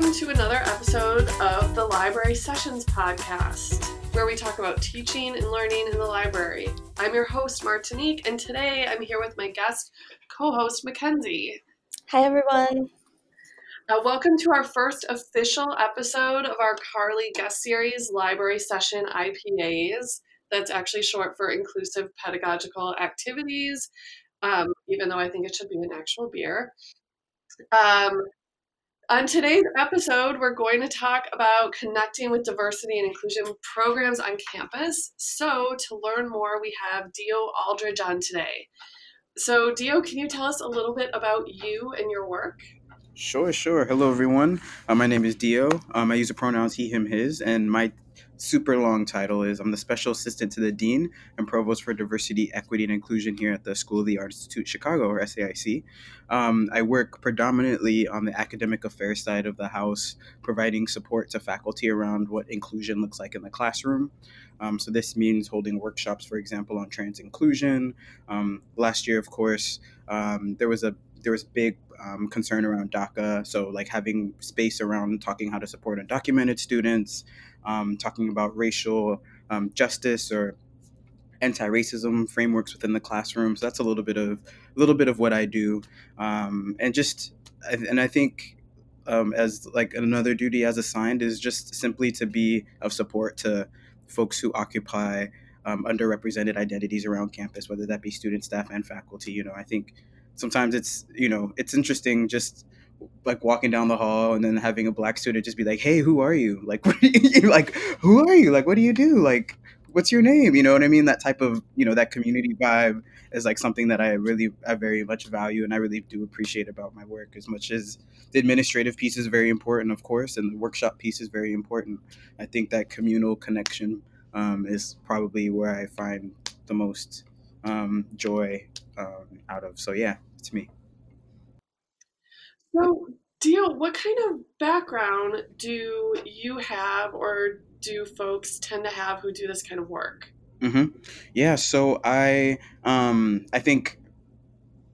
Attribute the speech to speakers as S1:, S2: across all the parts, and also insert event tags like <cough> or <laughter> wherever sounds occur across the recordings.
S1: Welcome to another episode of the Library Sessions Podcast, where we talk about teaching and learning in the library. I'm your host, Martinique, and today I'm here with my guest co host, Mackenzie.
S2: Hi, everyone.
S1: Uh, welcome to our first official episode of our CARLI guest series, Library Session IPAs. That's actually short for Inclusive Pedagogical Activities, um, even though I think it should be an actual beer. Um, on today's episode, we're going to talk about connecting with diversity and inclusion programs on campus. So, to learn more, we have Dio Aldridge on today. So, Dio, can you tell us a little bit about you and your work?
S3: Sure, sure. Hello, everyone. Uh, my name is Dio. Um, I use the pronouns he, him, his, and my super long title is I'm the special assistant to the dean and provost for diversity, equity, and inclusion here at the School of the Art Institute Chicago, or SAIC. Um, I work predominantly on the academic affairs side of the house, providing support to faculty around what inclusion looks like in the classroom. Um, so this means holding workshops, for example, on trans inclusion. Um, last year, of course, um, there was a there was big um, concern around DACA, so like having space around talking how to support undocumented students, um, talking about racial um, justice or anti-racism frameworks within the classroom. So that's a little bit of a little bit of what I do, um, and just and I think um, as like another duty as assigned is just simply to be of support to folks who occupy um, underrepresented identities around campus, whether that be student, staff, and faculty. You know, I think sometimes it's you know it's interesting just like walking down the hall and then having a black student just be like, "Hey, who are you? Like, <laughs> what you, like who are you? Like, what do you do? Like, what's your name? You know what I mean? That type of you know that community vibe is like something that I really I very much value and I really do appreciate about my work as much as the administrative piece is very important, of course, and the workshop piece is very important. I think that communal connection um, is probably where I find the most um, joy um, out of. So yeah, it's me.
S1: So, Dio, what kind of background do you have, or do folks tend to have who do this kind of work?
S3: Mm-hmm. Yeah, so I um I think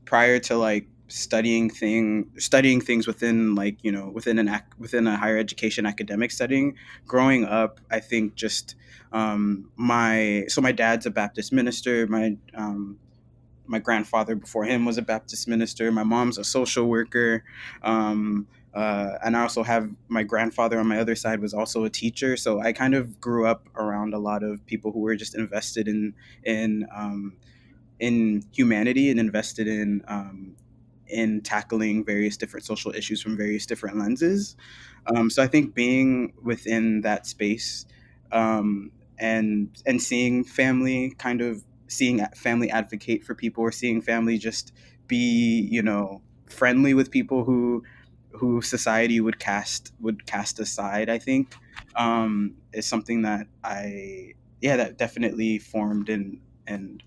S3: prior to like studying thing studying things within like you know within an ac- within a higher education academic setting growing up i think just um my so my dad's a baptist minister my um my grandfather before him was a baptist minister. My mom's a social worker. Um uh, and I also have my grandfather on my other side was also a teacher, so I kind of grew up around a lot of people who were just invested in in um, in humanity and invested in um, in tackling various different social issues from various different lenses. Um, so I think being within that space um, and and seeing family kind of seeing family advocate for people or seeing family just be you know friendly with people who who society would cast would cast aside i think um, is something that i yeah that definitely formed and and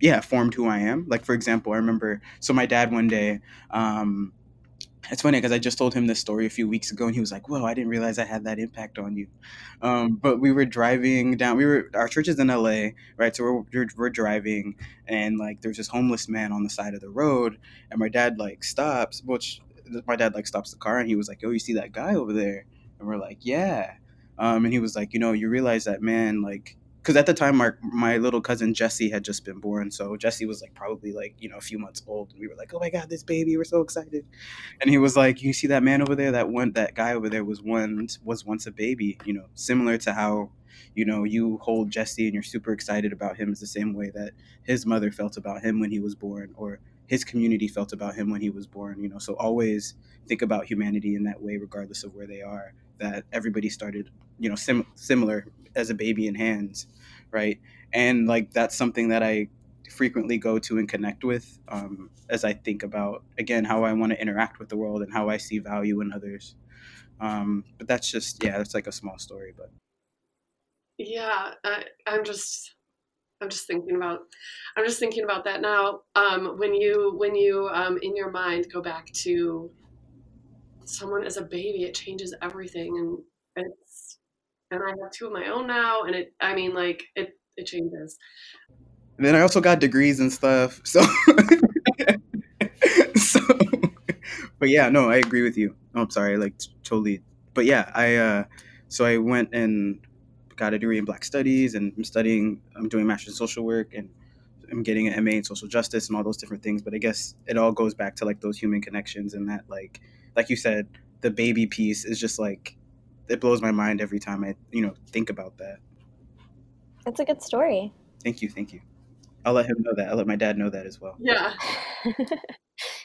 S3: yeah formed who i am. Like for example i remember so my dad one day um, it's funny because I just told him this story a few weeks ago, and he was like, "Whoa, I didn't realize I had that impact on you." Um, but we were driving down. We were our church is in LA, right? So we're, we're we're driving, and like there's this homeless man on the side of the road, and my dad like stops, which my dad like stops the car, and he was like, "Oh, you see that guy over there?" And we're like, "Yeah." Um, and he was like, "You know, you realize that man like." Because at the time my my little cousin Jesse had just been born, so Jesse was like probably like you know a few months old, and we were like, oh my god, this baby, we're so excited. And he was like, you see that man over there, that one that guy over there was once was once a baby, you know, similar to how you know you hold Jesse and you're super excited about him is the same way that his mother felt about him when he was born, or his community felt about him when he was born. You know, so always think about humanity in that way, regardless of where they are. That everybody started, you know, sim- similar as a baby in hands, right? And like that's something that I frequently go to and connect with um, as I think about again how I want to interact with the world and how I see value in others. Um, but that's just yeah, that's like a small story, but
S1: yeah, I, I'm just I'm just thinking about I'm just thinking about that now. Um, when you when you um, in your mind go back to someone as a baby, it changes everything, and it's and I have two of my own now, and it I mean like it it changes.
S3: And then I also got degrees and stuff, <laughs> so so but yeah, no, I agree with you. Oh, I'm sorry, like t- totally. But yeah, I uh, so I went and got a degree in Black Studies, and I'm studying. I'm doing master's in social work, and I'm getting an MA in social justice and all those different things. But I guess it all goes back to like those human connections and that like, like you said, the baby piece is just like, it blows my mind every time I you know think about that.
S2: It's a good story.
S3: Thank you, thank you. I'll let him know that. I'll let my dad know that as well.
S1: Yeah. <laughs>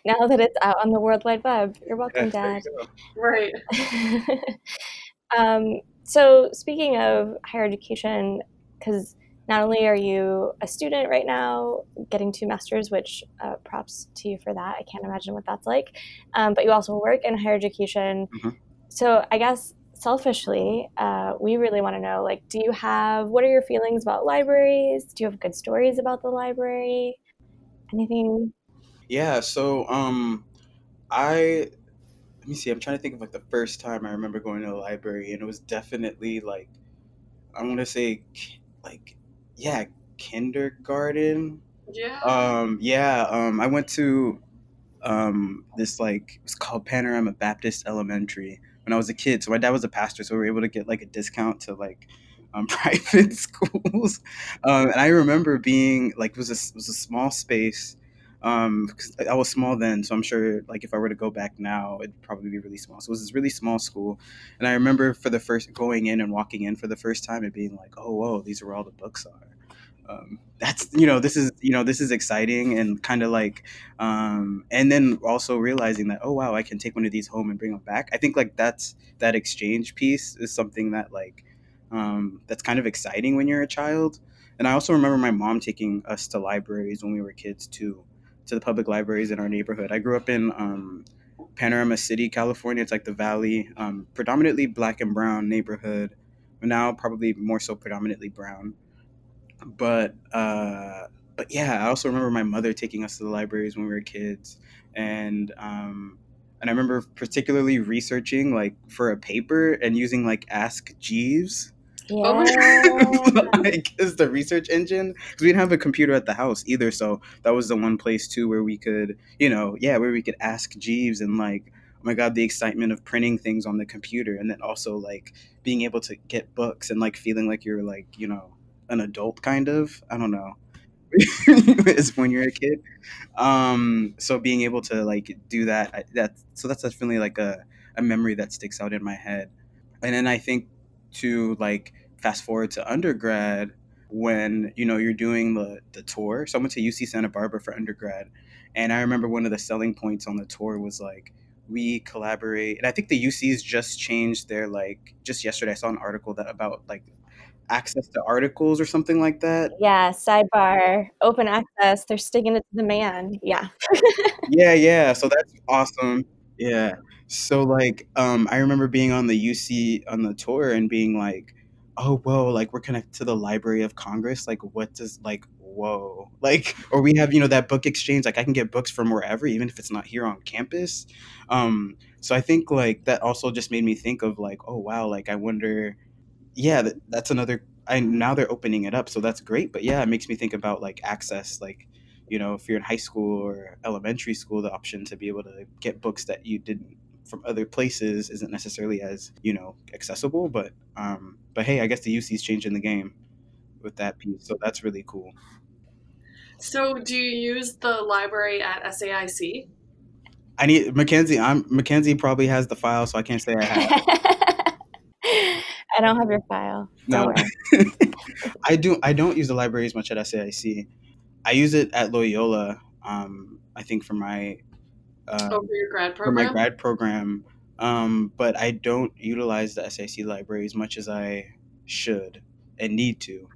S2: now that it's out on the World Wide Web, you're welcome,
S3: Yes,
S2: Dad.
S3: you.
S1: Right. <laughs>
S2: um, so, speaking of higher education, because not only are you a student right now, getting two masters, which uh, props to you for that. I can't imagine what that's like. Um, but you also work in higher education.
S3: Mhm.
S2: So, I guess selfishly, uh, we really want to know like, do you have what are your feelings about libraries? Do you have good stories about the library? Anything?
S3: Yeah, so um, I let me see. I'm trying to think of like the first time I remember going to the library, and it was definitely like I want to say like yeah, kindergarten.
S1: Yeah.
S3: Um, yeah, um, I went to um this like it's called Panorama Baptist Elementary when I was a kid. So my dad was a pastor, so we were able to get like a discount to like um, <laughs> private schools. Um, and I remember being like it was a, it was a small space. Um, I was small then, so I'm sure like if I were to go back now, it'd probably be really small. So it was this really small school, and I remember for the first going in and walking in for the first time and being like, oh whoa, these are all the books are um, that's you know this is you know this is exciting and kind of like um, and then also realizing that oh wow i can take one of these home and bring them back. I think like that's that exchange piece is something that like um, that's kind of exciting when you're a child. And i also remember my mom taking us to libraries when we were kids too to the public libraries in our neighborhood. I grew up in um, panorama city california. It's like the valley um, predominantly black and brown neighborhood but now probably more so predominantly brown but uh but yeah i also remember my mother taking us to the libraries when we were kids and um and i remember particularly researching like for a paper and using like ask jeeves
S1: Oh
S2: Yeah. <laughs>
S3: like as the research engine because we didn't have a computer at the house either so that was the one place too where we could you know yeah where we could ask jeeves and like oh my god the excitement of printing things on the computer and then also like being able to get books and like feeling like you're like you know an adult kind of. I don't know. <laughs> <laughs> Is when you're a kid. Um so being able to like do that I- that so that's definitely like a, a memory that sticks out in my head. And then i think to like fast forward to undergrad when you know you're doing the the tour. So i went to uc santa barbara for undergrad and i remember one of the selling points on the tour was like we collaborate and i think the uc's just changed their like just yesterday i saw an article that about like access to articles or something like that
S2: Yeah, sidebar, open access, they're sticking it to the man. Yeah. <laughs>
S3: Yeah, yeah. So that's awesome. Yeah. So like um I remember being on the UC on the tour and being like, "Oh, whoa, like we're connected to the Library of Congress. Like what does like whoa." <laughs> Like or we have, you know, that book exchange like I can get books from wherever even if it's not here on campus. Um so I think like that also just made me think of like, "Oh, wow, like I wonder yeah, that, that's another. I now they're opening it up, so that's great. But yeah, it makes me think about like access, like you know, if you're in high school or elementary school, the option to be able to get books that you didn't from other places isn't necessarily as you know accessible. But um, but hey, I guess the UC's changing the game with that piece, so that's really cool.
S1: So, do you use the library at SAIC?
S3: I need Mackenzie. I'm Mackenzie probably has the file, so I can't say I have. <laughs>
S2: I don't have your file. Don't
S3: No. <laughs> I do. I don't use the library as much at SAIC. I use it at Loyola. Um, I think for my um,
S1: Over your grad
S3: for my
S1: program?
S3: grad program, um, but I don't utilize the SAIC library as much as I should and need to.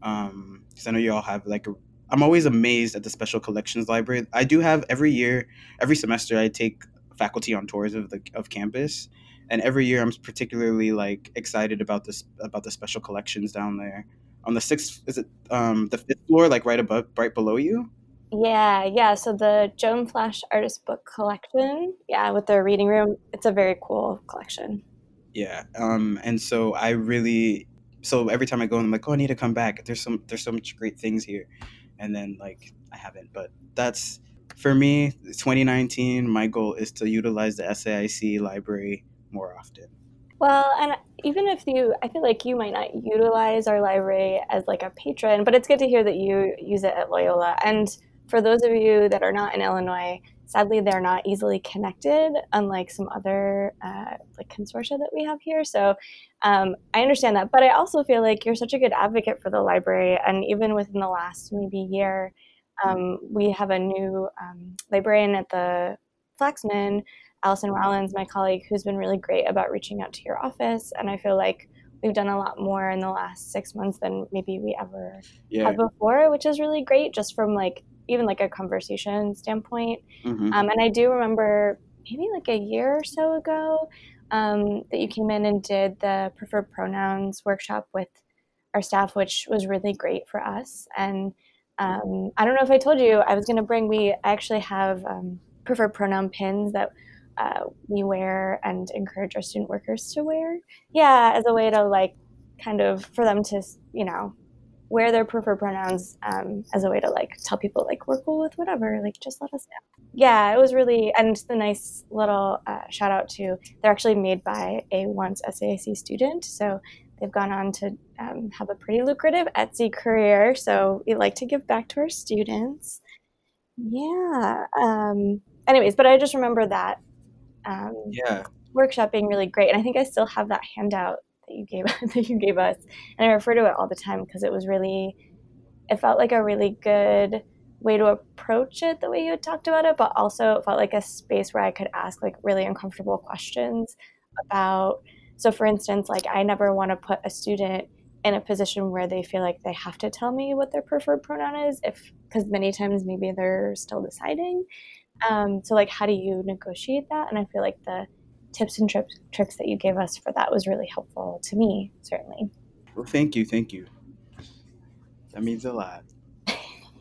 S3: Because I know you all have like a. I'm always amazed at the special collections library. I do have every year, every semester, I take faculty on tours of the of campus, and every year I'm particularly like excited about this about the special collections down there. On the sixth, is it um, the fifth floor, like right above, right below you?
S2: Yeah, yeah. So the Joan Flasch Artist Book Collection, yeah, with the reading room, it's a very cool collection.
S3: Yeah. Um, and so I really so every time I go I'm like, oh, I need to come back. There's some there's so much great things here, and then like I haven't, but that's for me, 2019, my goal is to utilize the SAIC library more often.
S2: Well, and even if you, I feel like you might not utilize our library as like a patron, but it's good to hear that you use it at Loyola. And for those of you that are not in Illinois, sadly they're not easily connected, unlike some other uh, like consortia that we have here. So um, I understand that, but I also feel like you're such a good advocate for the library, and even within the last maybe year, um, we have a new um, librarian at the Flaxman Allison Rollins, my colleague, who's been really great about reaching out to your office. And I feel like we've done a lot more in the last six months than maybe we ever yeah. have before, which is really great just from like even like a conversation standpoint. Mm-hmm. Um, and I do remember maybe like a year or so ago um, that you came in and did the preferred pronouns workshop with our staff, which was really great for us. And um, I don't know if I told you, I was going to bring, we actually have um, preferred pronoun pins that uh, we wear and encourage our student workers to wear. Yeah, as a way to like kind of for them to, you know, wear their preferred pronouns um, as a way to like tell people like we're cool with whatever like just let us know yeah it was really and the nice little uh, shout out to they're actually made by a once SAIC student so they've gone on to um, have a pretty lucrative Etsy career so we like to give back to our students yeah um, anyways but I just remember that um,
S3: yeah
S2: workshop being really great and I think I still have that handout that you gave <laughs> that you gave us, and I refer to it all the time because it was really, it felt like a really good way to approach it the way you had talked about it, but also it felt like a space where I could ask like really uncomfortable questions about. So, for instance, like I never want to put a student in a position where they feel like they have to tell me what their preferred pronoun is, if because many times maybe they're still deciding. Um, so, like, how do you negotiate that? And I feel like the tips and tri- tricks that you gave us for that was really helpful to me, certainly.
S3: Well, thank you. Thank you. That means a lot. <laughs>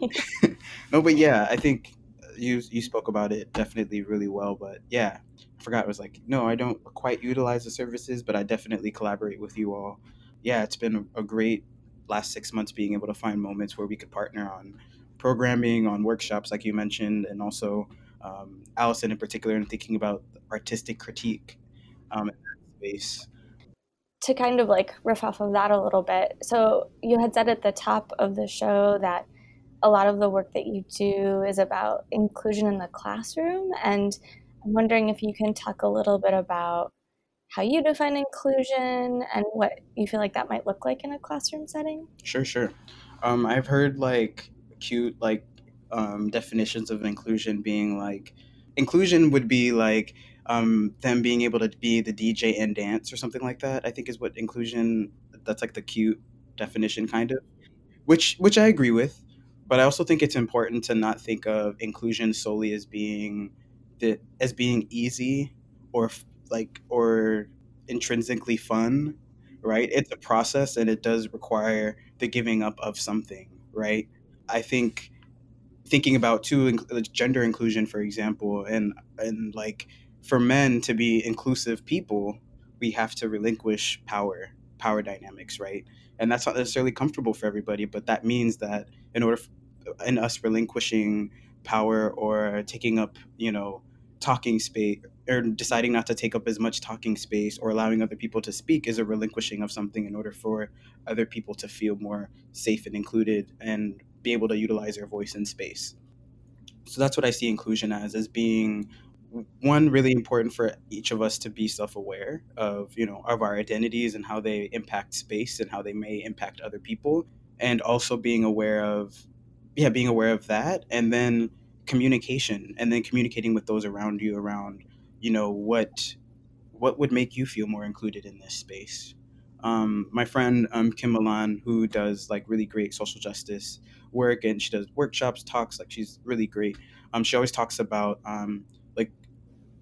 S3: <laughs> no, but yeah, I think you you spoke about it definitely really well. But yeah, I forgot. It was like, no, I don't quite utilize the services, but I definitely collaborate with you all. Yeah, it's been a great last six months being able to find moments where we could partner on programming, on workshops, like you mentioned, and also um, Allison in particular, and thinking about artistic critique um, in that space.
S2: To kind of like riff off of that a little bit, so you had said at the top of the show that a lot of the work that you do is about inclusion in the classroom, and I'm wondering if you can talk a little bit about how you define inclusion and what you feel like that might look like in a classroom setting.
S3: Sure, sure. Um, I've heard like cute like um, definitions of inclusion being like inclusion would be like um, them being able to be the DJ and dance or something like that. I think is what inclusion. That's like the cute definition, kind of, which which I agree with. But I also think it's important to not think of inclusion solely as being the as being easy or like or intrinsically fun, right? It's a process and it does require the giving up of something, right? I think thinking about too uh, gender inclusion, for example, and and like for men to be inclusive people, we have to relinquish power, power dynamics, right? And that's not necessarily comfortable for everybody, but that means that in order, uh, in us relinquishing power or taking up, you know, talking space or deciding not to take up as much talking space or allowing other people to speak is a relinquishing of something in order for other people to feel more safe and included and be able to utilize their voice in space. So that's what I see inclusion as as being one really important for each of us to be self-aware of you know of our identities and how they impact space and how they may impact other people and also being aware of yeah being aware of that and then communication and then communicating with those around you around you know what what would make you feel more included in this space um, my friend um, kim milan who does like really great social justice work and she does workshops talks like she's really great. Um, she always talks about um, like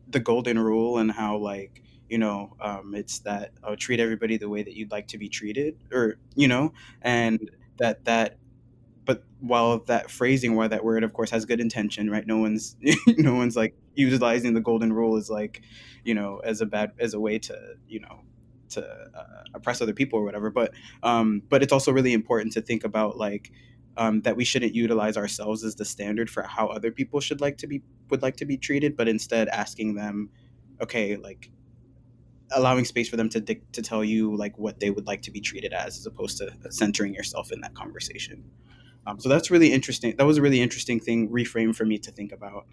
S3: the golden rule and how like you know um, it's that uh, treat everybody the way that you'd like to be treated or you know and that that but while that phrasing while that word of course has good intention right? No one's <laughs> no one's like utilizing the golden rule as like you know as a bad as a way to you know to uh, oppress other people or whatever but um but it's also really important to think about like um, that we shouldn't utilize ourselves as the standard for how other people should like to be would like to be treated, but instead asking them, okay, like allowing space for them to to tell you like what they would like to be treated as, as opposed to centering yourself in that conversation. Um, so that's really interesting. That was a really interesting thing reframe for me to think about.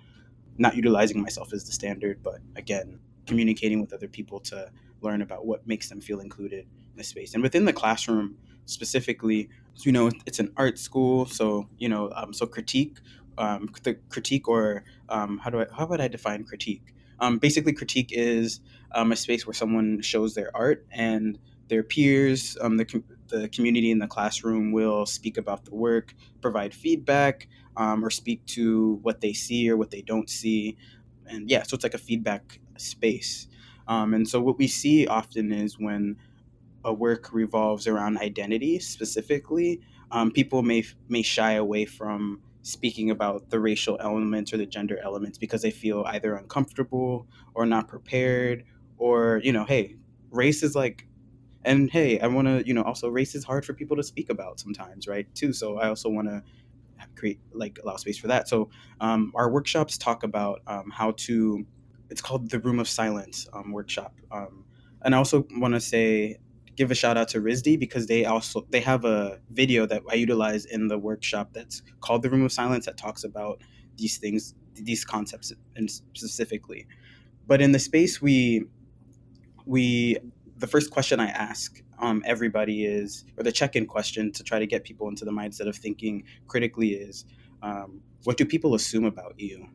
S3: Not utilizing myself as the standard, but again, communicating with other people to learn about what makes them feel included in the space. And within the classroom specifically, you know, it's an art school, so you know, um, so critique, um, the critique, or um, how do I how would I define critique? Um, basically, critique is um, a space where someone shows their art and their peers, um, the, com- the community in the classroom will speak about the work, provide feedback, um, or speak to what they see or what they don't see. And yeah, so it's like a feedback space. Um, and so what we see often is when a work revolves around identity specifically, um, people may may shy away from speaking about the racial elements or the gender elements because they feel either uncomfortable or not prepared or you know hey race is like and hey i want to you know also race is hard for people to speak about sometimes right too so i also want to create like allow space for that. So um, our workshops talk about um, how to it's called the room of silence um, workshop um, and i also want to say give a shout out to RISD because they also they have a video that I utilize in the workshop that's called the Room of Silence that talks about these things, these concepts, and specifically. But in the space we we the first question I ask um, everybody is, or the check-in question to try to get people into the mindset of thinking critically is, um, what do people assume about you?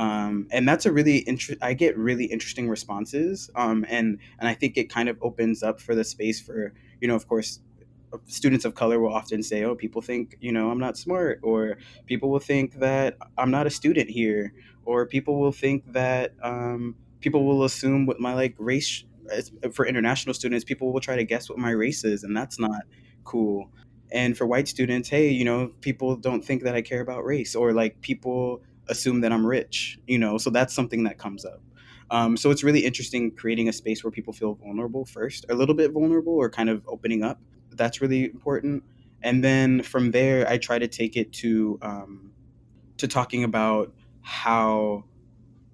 S3: Um, and that's a really inter- I get really interesting responses, um, and and I think it kind of opens up for the space for you know, of course, students of color will often say, "Oh, people think you know I'm not smart," or people will think that I'm not a student here, or people will think that um, people will assume what my like race for international students. People will try to guess what my race is, and that's not cool. And for white students, hey, you know, people don't think that I care about race, or like people assume that I'm rich, you know, so that's something that comes up. Um, so it's really interesting creating a space where people feel vulnerable first, a little bit vulnerable or kind of opening up. That's really important. And then from there, I try to take it to um, to talking about how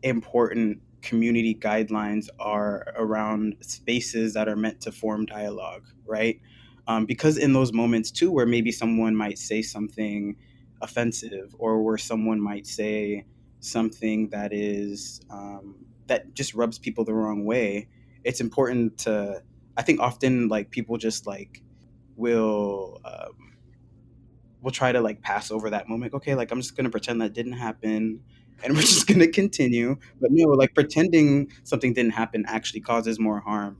S3: important community guidelines are around spaces that are meant to form dialogue, right? Um, because in those moments too, where maybe someone might say something offensive or where someone might say something that is um, that just rubs people the wrong way it's important to i think often like people just like will um, will try to like pass over that moment okay like i'm just gonna pretend that didn't happen and we're <laughs> just gonna continue but no like pretending something didn't happen actually causes more harm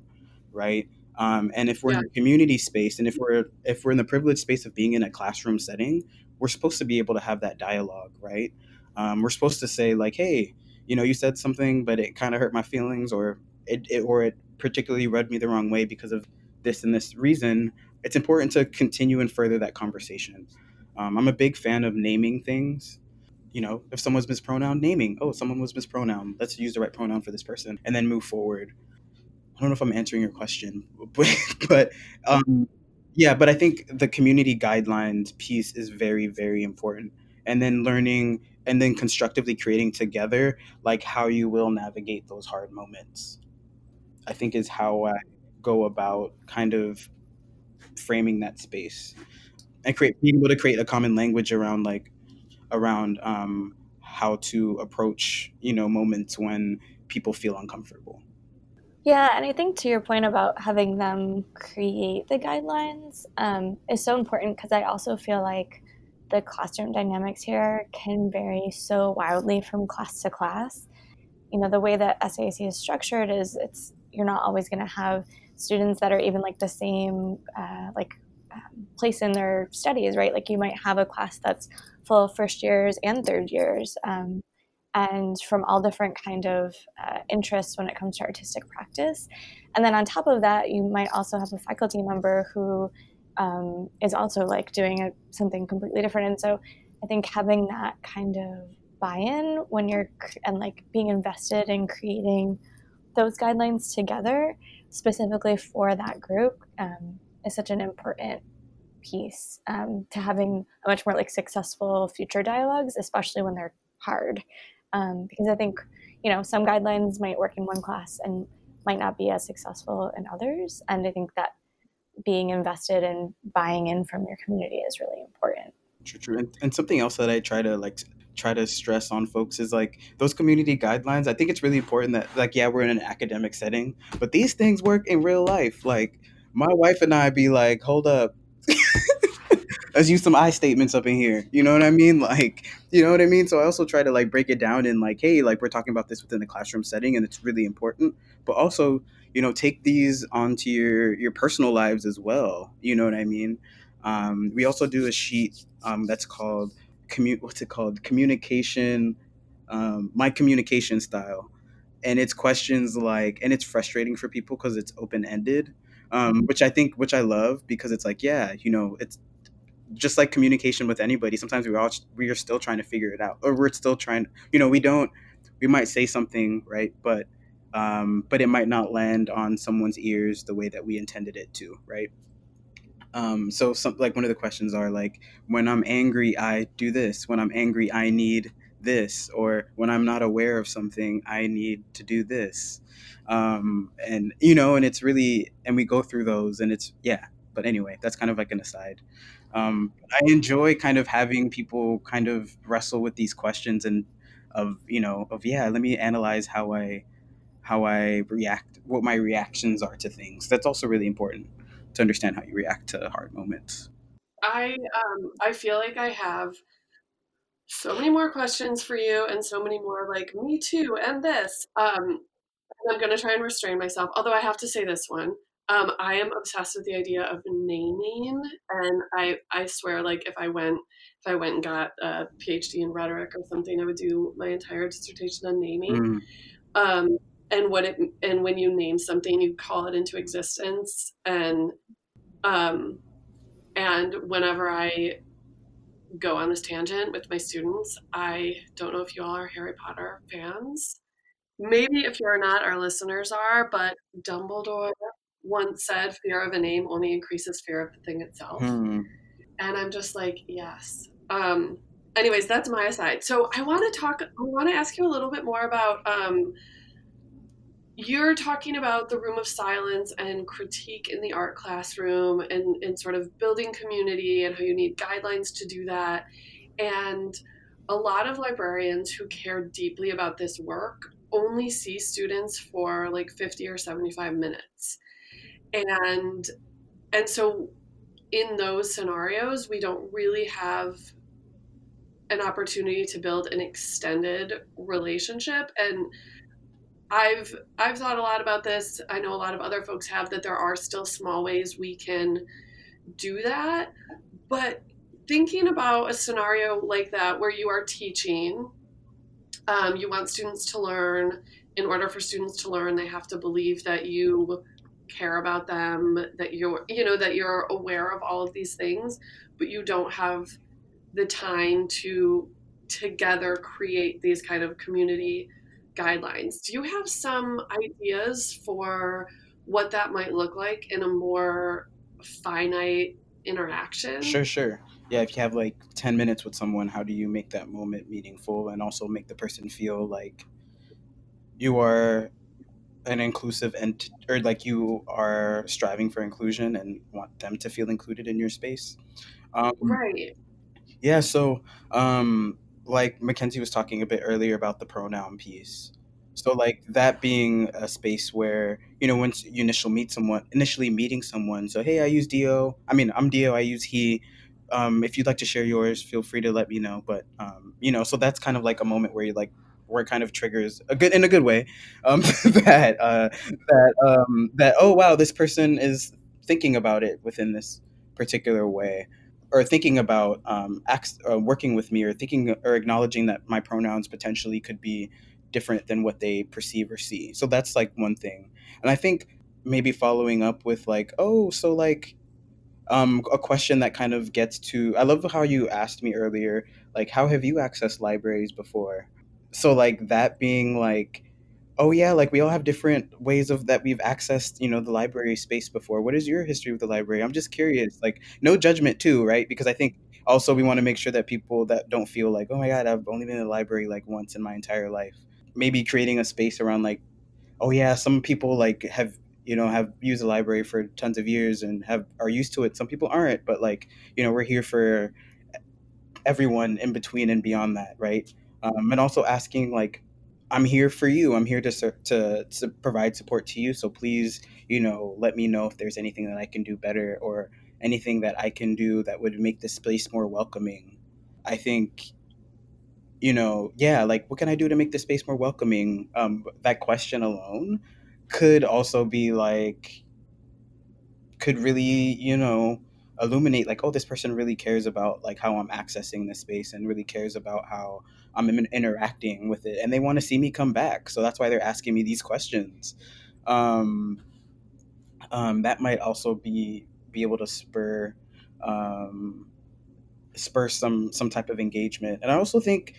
S3: right um, and if we're yeah. in a community space and if we're if we're in the privileged space of being in a classroom setting we're supposed to be able to have that dialogue, right? Um, we're supposed to say like, hey, you know, you said something, but it kind of hurt my feelings, or it, it or it particularly rubbed me the wrong way because of this and this reason. It's important to continue and further that conversation. Um, I'm a big fan of naming things. You know, if someone's mispronoun, naming. Oh, someone was mispronoun. Let's use the right pronoun for this person, and then move forward. I don't know if I'm answering your question, <laughs> but, but um, yeah, but I think the community guidelines piece is very, very important. And then learning and then constructively creating together like how you will navigate those hard moments. I think is how I go about kind of framing that space and create being able to create a common language around like around um, how to approach you know moments when people feel uncomfortable.
S2: Yeah, and I think to your point about having them create the guidelines um, is so important because I also feel like the classroom dynamics here can vary so wildly from class to class. You know, the way that SAIC is structured is it's you're not always going to have students that are even like the same uh, like um, place in their studies, right? Like you might have a class that's full of first years and third years. Um, and from all different kind of uh, interests when it comes to artistic practice. And then on top of that, you might also have a faculty member who um, is also like doing a, something completely different. And so I think having that kind of buy-in when you're and like being invested in creating those guidelines together specifically for that group um, is such an important piece um, to having a much more like successful future dialogues, especially when they're hard. Um, because I think you know some guidelines might work in one class and might not be as successful in others, and I think that being invested and buying in from your community is really important.
S3: True, true. And, and something else that I try to like try to stress on folks is like those community guidelines. I think it's really important that like yeah, we're in an academic setting, but these things work in real life. Like my wife and I be like, hold up. Let's use some I statements up in here. You know what I mean? <laughs> Like, you know what I mean? So I also try to like break it down in like, hey, like we're talking about this within the classroom setting and it's really important. But also, you know, take these onto your your personal lives as well. You know what I mean? Um, we also do a sheet um, that's called commu- what's it called? Communication, um, my communication style, and it's questions like, and it's frustrating for people because it's open ended, um, which I think, which I love because it's like, yeah, you know, it's just like communication with anybody. Sometimes we're all we are still trying to figure it out, or we're still trying, you know, we don't, we might say something right, but um, but it might not land on someone's ears the way that we intended it to, right? Um, so some like one of the questions are like, when I'm angry, I do this. When I'm angry, I need this. Or when I'm not aware of something, I need to do this. Um, and you know, and it's really, and we go through those, and it's yeah. But anyway, that's kind of like an aside. Um, I enjoy kind of having people kind of wrestle with these questions and of you know of yeah, let me analyze how I how I react, what my reactions are to things. That's also really important to understand how you react to hard moments.
S1: I um I feel like I have so many more questions for you and so many more like me too and this. Um I'm gonna try and restrain myself. Although I have to say this one. Um, I am obsessed with the idea of naming, and I I swear, like if I went if I went and got a PhD in rhetoric or something, I would do my entire dissertation on naming.
S3: Mm.
S1: Um, and what it and when you name something, you call it into existence, and um, and whenever I go on this tangent with my students, I don't know if you all are Harry Potter fans. Maybe if you're not, our listeners are, but Dumbledore once said, fear of a name only increases fear of the thing itself.
S3: Hmm.
S1: And I'm just like, yes. Um, anyways, that's my aside. So I want to talk, I want to ask you a little bit more about um, you're talking about the room of silence and critique in the art classroom and, and sort of building community and how you need guidelines to do that. And a lot of librarians who care deeply about this work only see students for like 50 or 75 minutes. And and so in those scenarios, we don't really have an opportunity to build an extended relationship and I've I've thought a lot about this. I know a lot of other folks have that there are still small ways we can do that. But thinking about a scenario like that where you are teaching, um, you want students to learn. In order for students to learn, they have to believe that you care about them, that you're you know that you're aware of all of these things, but you don't have the time to together create these kind of community guidelines. Do you have some ideas for what that might look like in a more finite interaction?
S3: Sure, sure. Yeah, if you have like 10 minutes with someone, how do you make that moment meaningful and also make the person feel like you are an inclusive and or like you are striving for inclusion and want them to feel included in your space? Um,
S1: Right.
S3: yeah, so um, like Mackenzie was talking a bit earlier about the pronoun piece. So like that being a space where you know once you initially meet someone, initially meeting someone. So hey, I use Dio. I mean, I'm Dio. I use he. Um, if you'd like to share yours, feel free to let me know. But um, you know, so that's kind of like a moment where you're like where it kind of triggers a good in a good way um, <laughs> that uh, that um, that oh wow, this person is thinking about it within this particular way or thinking about um, uh, working with me or thinking or acknowledging that my pronouns potentially could be different than what they perceive or see. So that's like one thing. And I think maybe following up with like, oh, so like um, a question that kind of gets to I love how you asked me earlier, like how have you accessed libraries before? So like that being like oh yeah like we all have different ways of that we've accessed you know the library space before. What is your history with the library? I'm just curious like no judgment too right? Because i think also we want to make sure that people that don't feel like oh my god i've only been in the library like once in my entire life. Maybe creating a space around like oh yeah some people like have you know have used the library for tons of years and have are used to it. Some people aren't but like you know we're here for everyone in between and beyond that right um, and also asking like i'm here for you. I'm here to, to to provide support to you. So please you know let me know if there's anything that i can do better or anything that i can do that would make this space more welcoming. I think you know yeah like what can i do to make the space more welcoming? Um that question alone could also be like could really you know illuminate like oh this person really cares about like how i'm accessing this space and really cares about how i'm interacting with it and they want to see me come back so that's why they're asking me these questions um, um, that might also be be able to spur um, spur some some type of engagement and i also think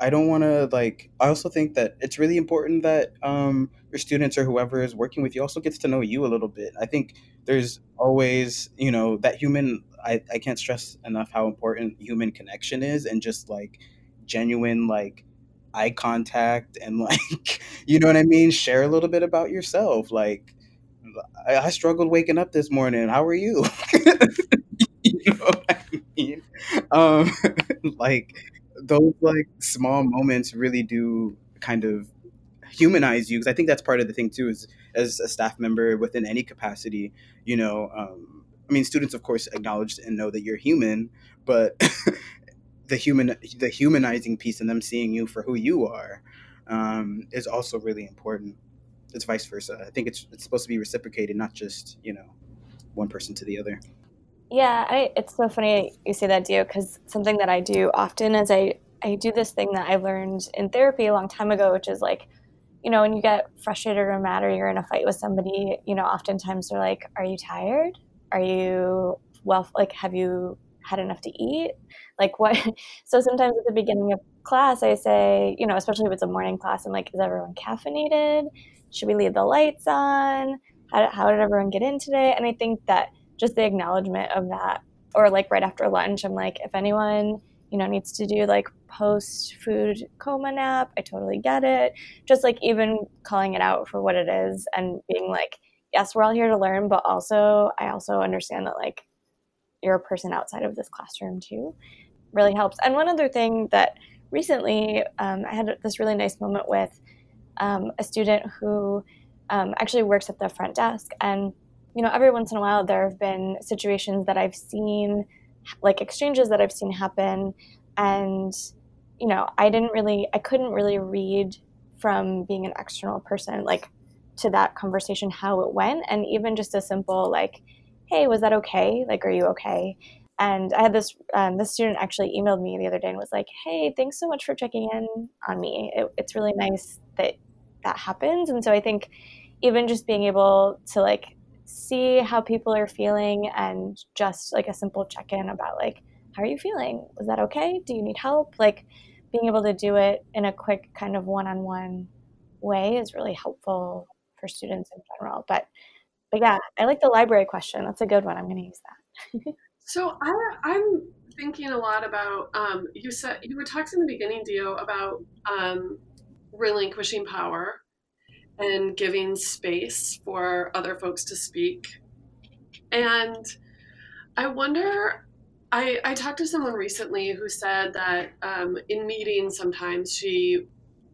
S3: I don't want to like. I also think that it's really important that um, your students or whoever is working with you also gets to know you a little bit. I think there's always, you know, that human. I I can't stress enough how important human connection is, and just like genuine like eye contact and <laughs> like you know what I mean. Share a little bit about yourself. Like I, I struggled waking up this morning. How are you? <laughs> you know what I mean? Um, <laughs> like those like small moments really do kind of humanize you because I think that's part of the thing too is as a staff member within any capacity, you know, um, I mean, students of course acknowledge and know that you're human, but the human the humanizing piece and them seeing you for who you are um, is also really important. It's vice versa. I think it's it's supposed to be reciprocated, not just you know one person to the other.
S2: Yeah, I, it's so funny you say that, Dio, because something that I do often is I, I do this thing that I learned in therapy a long time ago, which is like, you know, when you get frustrated or mad or you're in a fight with somebody, you know, oftentimes they're like, Are you tired? Are you well, like, have you had enough to eat? Like, what? <laughs> So sometimes at the beginning of class, I say, you know, especially if it's a morning class, I'm like, Is everyone caffeinated? Should we leave the lights on? How, how did everyone get in today? And I think that just the acknowledgement of that or like right after lunch i'm like if anyone you know needs to do like post food coma nap i totally get it just like even calling it out for what it is and being like yes we're all here to learn but also i also understand that like you're a person outside of this classroom too really helps. And one other thing that recently um, i had this really nice moment with um, a student who um, actually works at the front desk. And you know, every once in a while there have been situations that I've seen, like exchanges that I've seen happen, and you know, I didn't really, I couldn't really read from being an external person, like to that conversation how it went, and even just a simple like, "Hey, was that okay? Like, are you okay?" And I had this um, this student actually emailed me the other day and was like, "Hey, thanks so much for checking in on me. It, it's really nice that that happens." And so I think even just being able to like see how people are feeling and just like a simple check in about like, how are you feeling? Was that okay? Do you need help? Like being able to do it in a quick kind of one on one way is really helpful for students in general. But but yeah, I like the library question. That's a good one. I'm going to use that.
S1: so I, I'm thinking a lot about um, you said you were talking in the beginning, Dio, about um, relinquishing power and giving space for other folks to speak. And I wonder, I, I talked to someone recently who said that um, in meetings sometimes she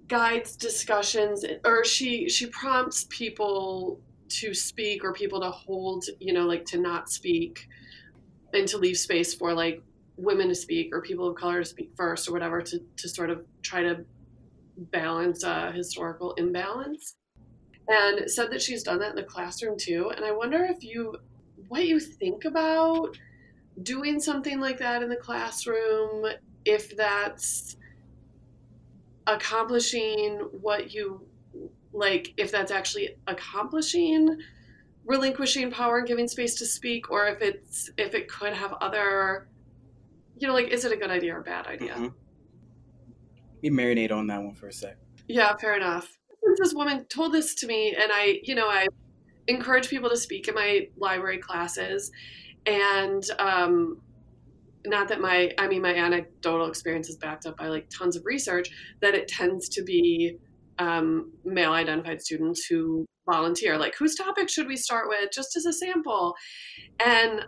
S1: guides discussions or she she prompts people to speak or people to hold you know like to not speak and to leave space for like women to speak or people of color to speak first or whatever to, to sort of try to balance a historical imbalance and said that she's done that in the classroom too. And I wonder if you, what you think about doing something like that in the classroom, if that's accomplishing what you like, if that's actually accomplishing relinquishing power and giving space to speak, or if it's if it could have other, you know, like is it a good idea or a bad idea? Mm-hmm.
S3: We marinate on that one for a sec.
S1: Yeah, fair enough this woman told this to me, and I, you know, I encourage people to speak in my library classes, and um, not that my, I mean, my anecdotal experience is backed up by like tons of research that it tends to be um, male identified students who volunteer. Like, whose topic should we start with, just as a sample? And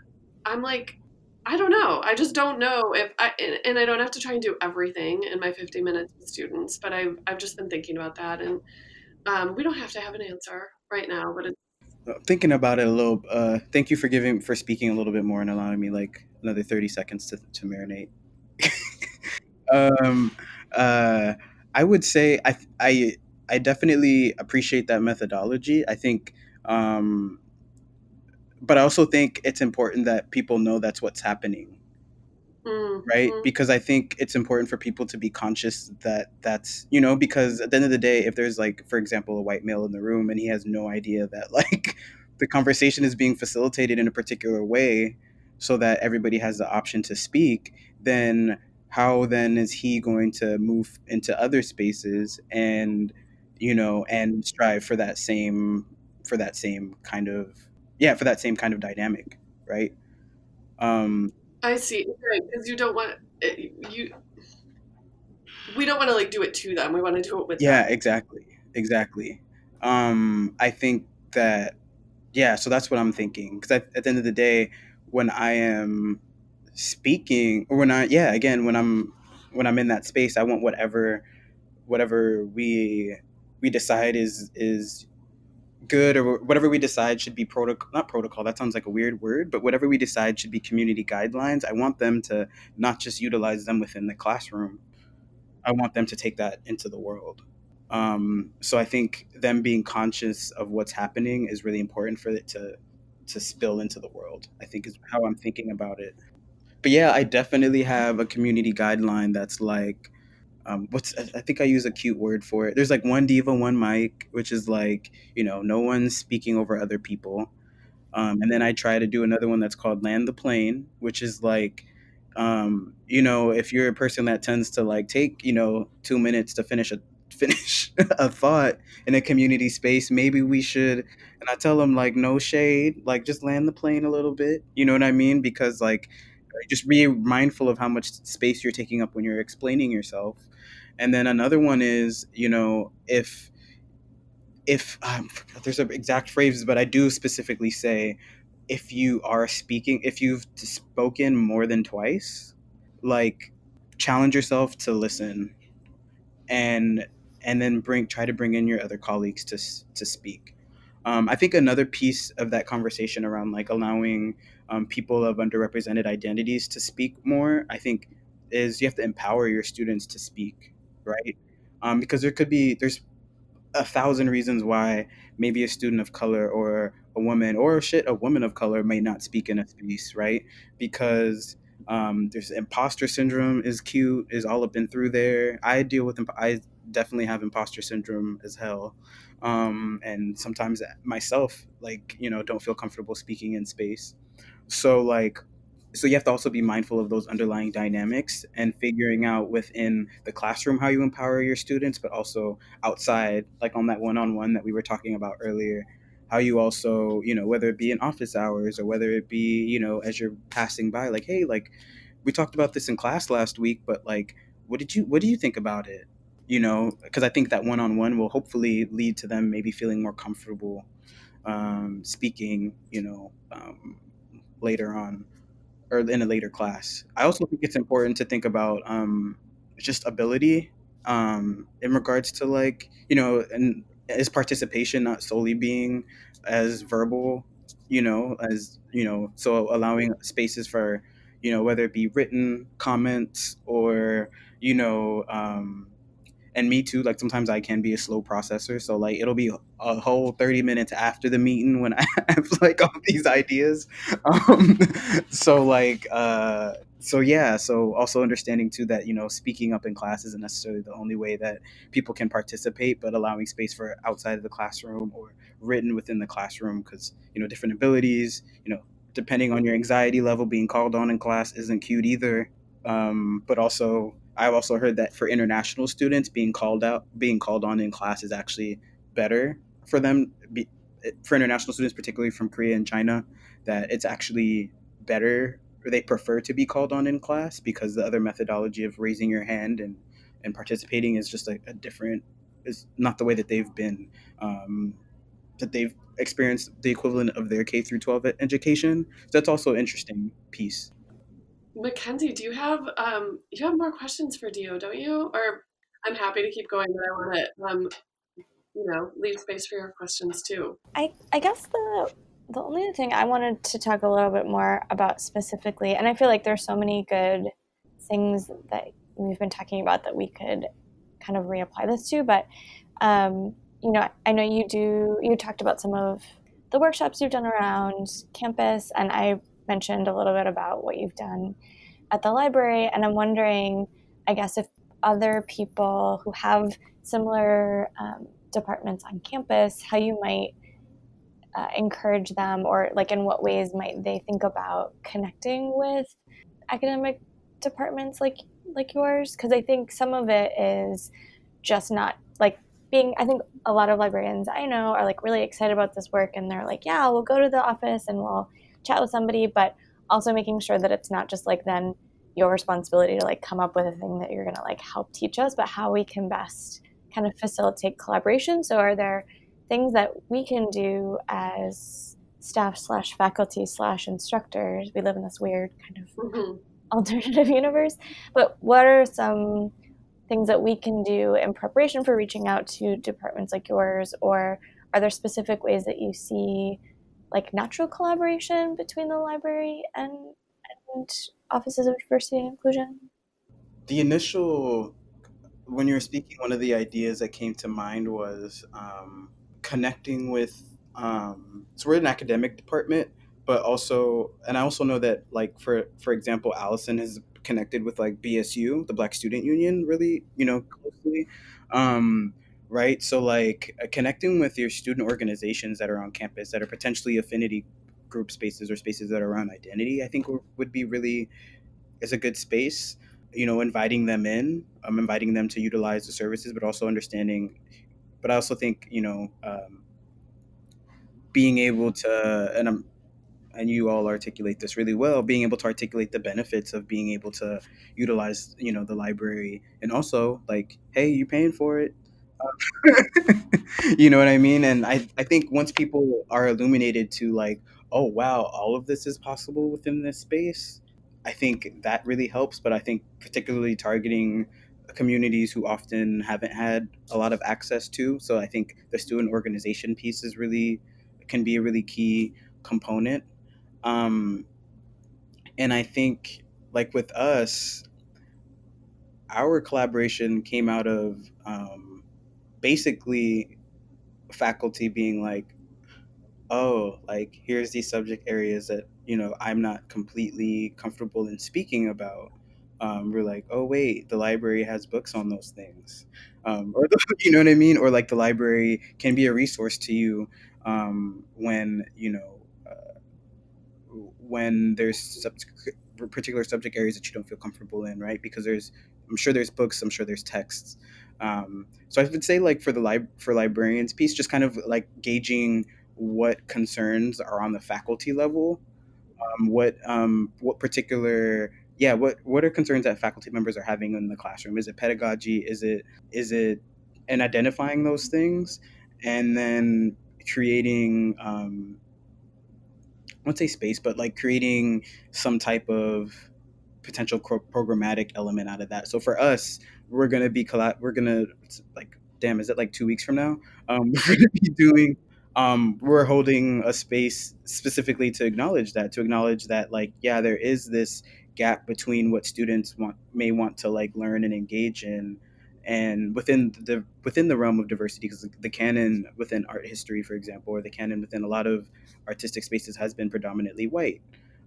S1: I'm like, I don't know. I just don't know if I and I don't have to try and do everything in my 50 minutes with students, but I've I've just been thinking about that, and um, we don't have to have an answer right now, but it's
S3: thinking about it a little. Uh, thank you for giving for speaking a little bit more and allowing me like another 30 seconds to, to marinate. <laughs> um, uh, I would say I I I definitely appreciate that methodology. I think um, but I also think it's important that people know that's what's happening.
S1: mm,
S3: Right? Because I think it's important for people to be conscious that that's, you know, because at the end of the day, if there's like, for example, a white male in the room and he has no idea that <laughs> like the conversation is being facilitated in a particular way so that everybody has the option to speak, then how then is he going to move into other spaces and, you know, and strive for that same, for that same kind of yeah for that same kind of dynamic right um
S1: I see. Right, because you don't want you. We don't want to like do it to them. We want to do it with
S3: yeah
S1: them.
S3: exactly exactly um i think that yeah so that's what i'm thinking because at, at the end of the day when i am speaking or when i yeah again when i'm when i'm in that space i want whatever whatever we we decide is is good or whatever we decide should be protocol not protocol that sounds like a weird word but whatever we decide should be community guidelines i want them to not just utilize them within the classroom. I want them to take that into the world. Um, so i think them being conscious of what's happening is really important for it to to spill into the world i think is how i'm thinking about it. But yeah i definitely have a community guideline that's like um, what's I think I use a cute word for it. There's like one diva, one mic, which is like you know no one's speaking over other people. Um, and then I try to do another one that's called land the plane, which is like um, you know if you're a person that tends to like take you know two minutes to finish a <laughs> finish a thought in a community space, maybe we should. And I tell them like no shade, like just land the plane a little bit. You know what I mean? Because like just be mindful of how much space you're taking up when you're explaining yourself and then another one is you know if if um, there's an exact phrase but i do specifically say if you are speaking if you've spoken more than twice like challenge yourself to listen and and then bring try to bring in your other colleagues to to speak. Um, i think another piece of that conversation around like allowing um, people of underrepresented identities to speak more i think is you have to empower your students to speak right? Um, because there could be there's a thousand reasons why maybe a student of color or a woman or shit a woman of color may not speak in a space right? Because um, there's imposter syndrome is cute is all up and through there. I deal with imp- i definitely have imposter syndrome as hell. Um, and sometimes myself like you know don't feel comfortable speaking in space. So like so you have to also be mindful of those underlying dynamics and figuring out within the classroom how you empower your students but also outside like on that one-on-one that we were talking about earlier how you also you know whether it be in office hours or whether it be you know as you're passing by like hey like we talked about this in class last week but like what did you what do you think about it? You know because i think that one-on-one will hopefully lead to them maybe feeling more comfortable um, speaking you know um, later on or in a later class. I also think it's important to think about um, just ability um, in regards to like you know, and is participation not solely being as verbal, you know, as you know, so allowing spaces for you know whether it be written comments or you know um, and me too like sometimes i can be a slow processor so like it'll be a whole 30 minutes after the meeting when <laughs> i have like all these ideas. Um so like uh so yeah so also understanding too that you know speaking up in class isn't necessarily the only way that people can participate but allowing space for outside of the classroom or written within the classroom because you know different abilities you know depending on your anxiety level being called on in class isn't cute either. Um, but also I've also heard that for international students, being called out, being called on in class is actually better for them. For international students, particularly from Korea and China, that it's actually better or they prefer to be called on in class because the other methodology of raising your hand and and participating is just a, a different is not the way that they've been um, that they've experienced the equivalent of their K through 12 education. So that's also an interesting piece.
S1: Mackenzie, do you have um, you have more questions for Dio, don't you? Or I'm happy to keep going, but I want to um, you know leave space for your questions too.
S2: I I guess the the only thing I wanted to talk a little bit more about specifically, and I feel like there's so many good things that we've been talking about that we could kind of reapply this to, but um, you know, I know you do. You talked about some of the workshops you've done around campus, and I mentioned a little bit about what you've done at the library, and I'm wondering, I guess, if other people who have similar um, departments on campus, how you might uh, encourage them, or like in what ways might they think about connecting with academic departments like like yours? Because I think some of it is just not like being i think a lot of librarians i know are like really excited about this work and they're like yeah we'll go to the office and we'll chat with somebody but also making sure that it's not just like then your responsibility to like come up with a thing that you're going to like help teach us but how we can best kind of facilitate collaboration. So are there things that we can do as staff slash faculty slash instructors? We live in this weird kind of mm-hmm. alternative <laughs> universe. But what are some things that we can do in preparation for reaching out to departments like yours? Or are there specific ways that you see like natural collaboration between the library and, and offices of diversity and inclusion
S3: the initial when you were speaking one of the ideas that came to mind was um, connecting with um, so we're an academic department but also and i also know that like for for example allison has connected with like BSU, the Black Student Union, really, you know, closely. Um, right. So, like, uh, connecting with your student organizations that are on campus that are potentially affinity group spaces or spaces that are around identity, I think would be really is a good space. You know, inviting them in, um, inviting them to utilize the services, but also understanding. But I also think you know, um, being able to, and I'm and you all articulate this really well being able to articulate the benefits of being able to utilize you know the library and also like hey you're paying for it <laughs> you know what i mean? And I, I think once people are illuminated to like oh wow all of this is possible within this space i think that really helps. But i think particularly targeting communities who often haven't had a lot of access to. So i think the student organization piece is really can be a really key component. Um, and I think, like with us, our collaboration came out of um, basically faculty being like, oh, like here's these subject areas that you know I'm not completely comfortable in speaking about. Um, we're like, oh wait, the library has books on those things, um, or the, <laughs> you know what I mean, or like the library can be a resource to you um, when you know when there's sub- particular subject areas that you don't feel comfortable in, right? Because there's, I'm sure there's books, I'm sure there's texts. Um, so I would say like for the lib- for librarians piece, just kind of like gauging what concerns are on the faculty level, um, what um, what particular yeah what what are concerns that faculty members are having in the classroom? Is it pedagogy? Is it is it and identifying those things, and then creating um, I won't say space, but like creating some type of potential programmatic element out of that. So for us, we're gonna be collab. We're gonna like, damn, is it like two weeks from now? Um, <laughs> we're gonna be doing. Um, we're holding a space specifically to acknowledge that, to acknowledge that, like, yeah, there is this gap between what students want may want to like learn and engage in and within the within the realm of diversity because the canon within art history for example or the canon within a lot of artistic spaces has been predominantly white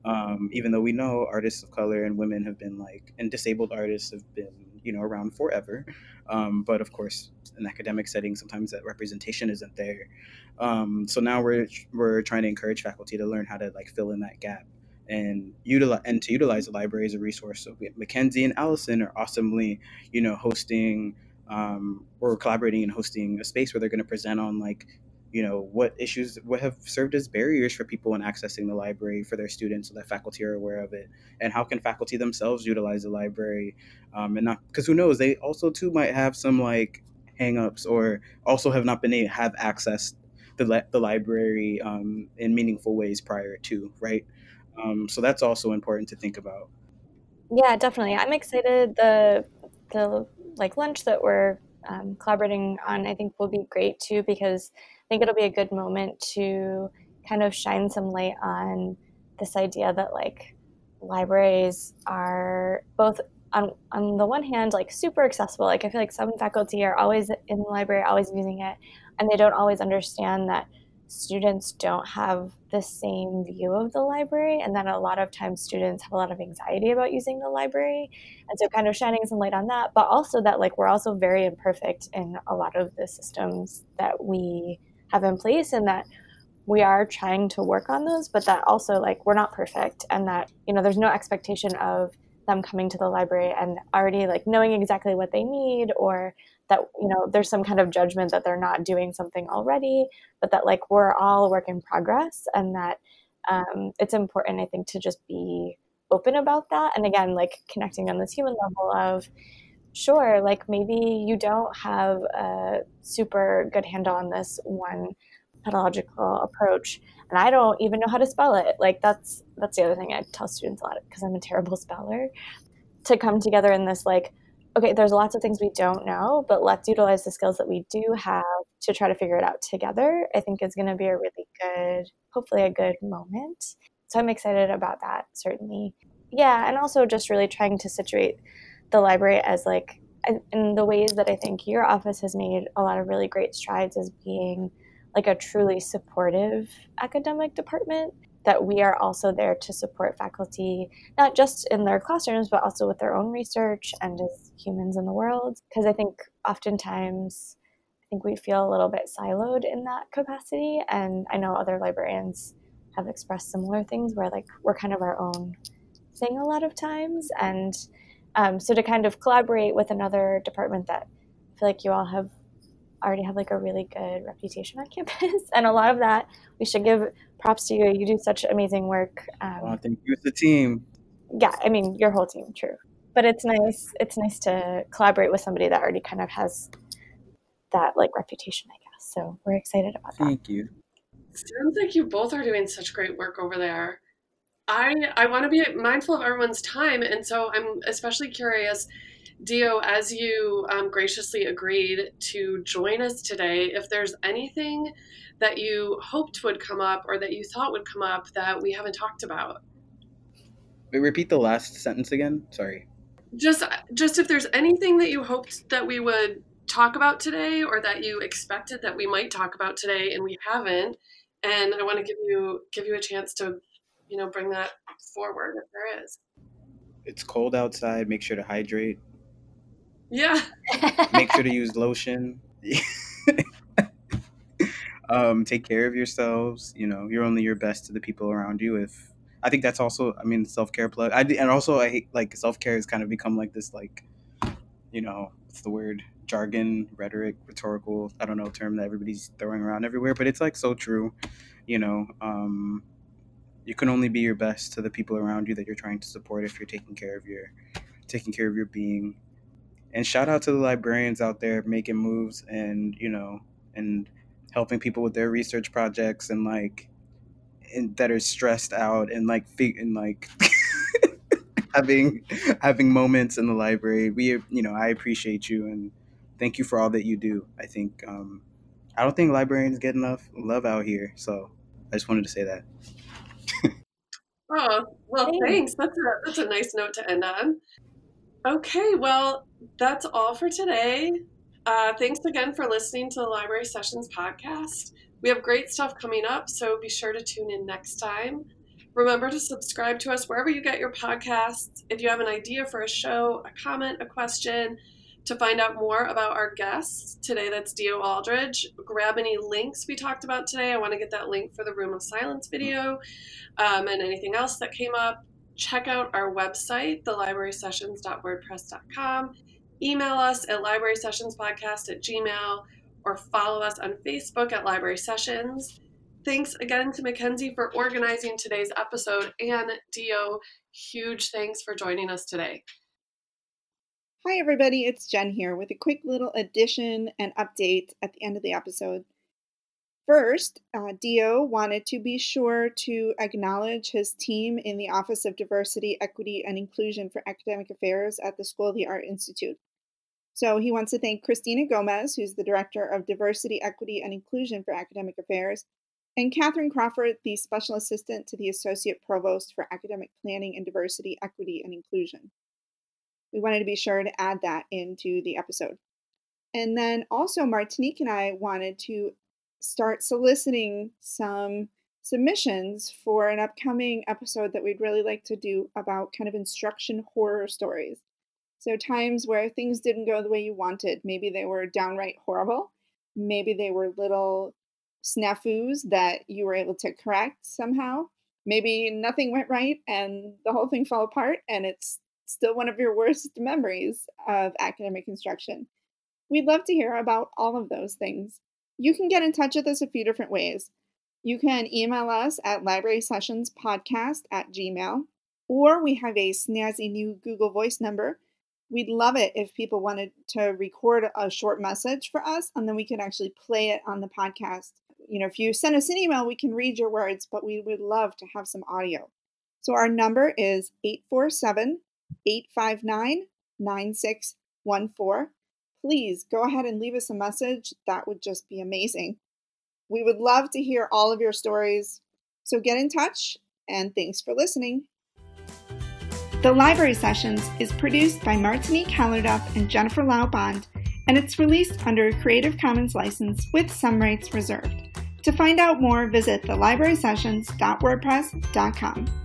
S3: um, even though we know artists of color and women have been like and disabled artists have been you know around forever um, but of course in academic settings sometimes that representation isn't there um, so now we're we're trying to encourage faculty to learn how to like fill in that gap and utilize and to utilize the library as a resource. So Mackenzie and Allison are awesomely, you know, hosting um, or collaborating and hosting a space where they're going to present on like you know what issues what have served as barriers for people in accessing the library for their students so that faculty are aware of it? And how can faculty themselves utilize the library um, and not because who knows they also too might have some like hangups or also have not been able to have access the, the library um, in meaningful ways prior to right? Um, so that's also important to think about.
S2: Yeah definitely. I'm excited. The the like lunch that we're um, collaborating on i think will be great too because think it'll be a good moment to kind of shine some light on this idea that like libraries are both on on the one hand like super accessible. Like i feel like some faculty are always in the library always using it and they don't always understand that students don't have the same view of the library and that a lot of times students have a lot of anxiety about using the library. And so kind of shining some light on that but also that like we're also very imperfect in a lot of the systems that we have in place and that we are trying to work on those but that also like we're not perfect and that you know there's no expectation of them coming to the library and already like knowing exactly what they need or that you know there's some kind of judgment that they're not doing something already but that like we're all work in progress and that um, it's important i think to just be open about that. And again like connecting on this human level of sure, like maybe you don't have a super good handle on this one pedagogical approach and I don't even know how to spell it. Like that's that's the other thing I tell students a lot because I'm a terrible <laughs> speller. To come together in this like, okay, there's lots of things we don't know, but let's utilize the skills that we do have to try to figure it out together. I think is going to be a really good, hopefully a good moment. So I'm excited about that certainly. Yeah, and also just really trying to situate the library as like in the ways that I think your office has made a lot of really great strides as being like a truly supportive academic department that we are also there to support faculty not just in their classrooms but also with their own research and as humans in the world. Because i think oftentimes i think we feel a little bit siloed in that capacity and i know other librarians have expressed similar things where like we're kind of our own thing a lot of times and um, so to kind of collaborate with another department that I feel like you all have already have like a really good reputation on <laughs> campus, and a lot of that we should give props to you. You do such amazing work.
S3: Um, oh, thank you, the team.
S2: Yeah, I mean your whole team, true. But it's nice. It's nice to collaborate with somebody that already kind of has that like reputation, I guess. So we're excited about
S3: that. Thank you.
S1: Sounds like you both are doing such great work over there. I I want to be mindful of everyone's time, and so I'm especially curious, Dio, as you um, graciously agreed to join us today. If there's anything that you hoped would come up or that you thought would come up that we haven't talked about.
S3: Wait, repeat the last sentence again. Sorry.
S1: Just just if there's anything that you hoped that we would talk about today or that you expected that we might talk about today and we haven't and i want to give you give you a chance to you know bring that forward if there is.
S3: It's cold outside make sure to hydrate.
S1: Yeah.
S3: Make sure to <laughs> use lotion. <laughs> Um, take care of yourselves you know you're only your best to the people around you if i think that's also i mean self-care plug I, and also i hate like self-care has kind of become like this like you know what's the word jargon rhetoric rhetorical i don't know term that everybody's throwing around everywhere but it's like so true you know um you can only be your best to the people around you that you're trying to support if you're taking care of your taking care of your being. And shout out to the librarians out there making moves and you know and helping people with their research projects and like and that are stressed out and like and like <laughs> having having moments in the library. We you know i appreciate you and thank you for all that you do. I think um i don't think librarians get enough love out here. So i just wanted to say that <laughs>
S1: oh, well, thanks. That's a, that's a nice note to end on. Okay, well, that's all for today. Uh, thanks again for listening to the Library Sessions podcast. We have great stuff coming up, so be sure to tune in next time. Remember to subscribe to us wherever you get your podcasts. If you have an idea for a show, a comment, a question, To find out more about our guests today, that's Dio Aldridge. Grab any links we talked about today. I want to get that link for the Room of Silence video um, and anything else that came up. Check out our website, thelibrarysessions.wordpress.com. Email us at librarysessionspodcast at gmail or follow us on Facebook at Library Sessions. Thanks again to Mackenzie for organizing today's episode and Dio, huge thanks for joining us today.
S4: Hi, everybody, it's Jen here with a quick little addition and update at the end of the episode. First, uh, Dio wanted to be sure to acknowledge his team in the Office of Diversity, Equity, and Inclusion for Academic Affairs at the School of the Art Institute. So he wants to thank Christina Gomez, who's the Director of Diversity, Equity, and Inclusion for Academic Affairs, and Catherine Crawford, the Special Assistant to the Associate Provost for Academic Planning and Diversity, Equity, and Inclusion we wanted to be sure to add that into the episode. And then also, Martinique and I wanted to start soliciting some submissions for an upcoming episode that we'd really like to do about kind of instruction horror stories. So, times where things didn't go the way you wanted. Maybe they were downright horrible. Maybe they were little snafus that you were able to correct somehow. Maybe nothing went right and the whole thing fell apart and it's still one of your worst memories of academic instruction. We'd love to hear about all of those things. You can get in touch with us a few different ways. You can email us at librarysessionspodcast at gmail, or we have a snazzy new Google Voice number. We'd love it if people wanted to record a short message for us and then we can actually play it on the podcast. You know, if you send us an email, we can read your words, but we would love to have some audio. So our number is 847 859 9614. Please go ahead and leave us a message. That would just be amazing. We would love to hear all of your stories. So get in touch, and thanks for listening. The Library Sessions is produced by Martinique Hallerdup and Jennifer Laubond, and it's released under a Creative Commons license with some rights reserved. To find out more, visit thelibrarysessions.wordpress.com.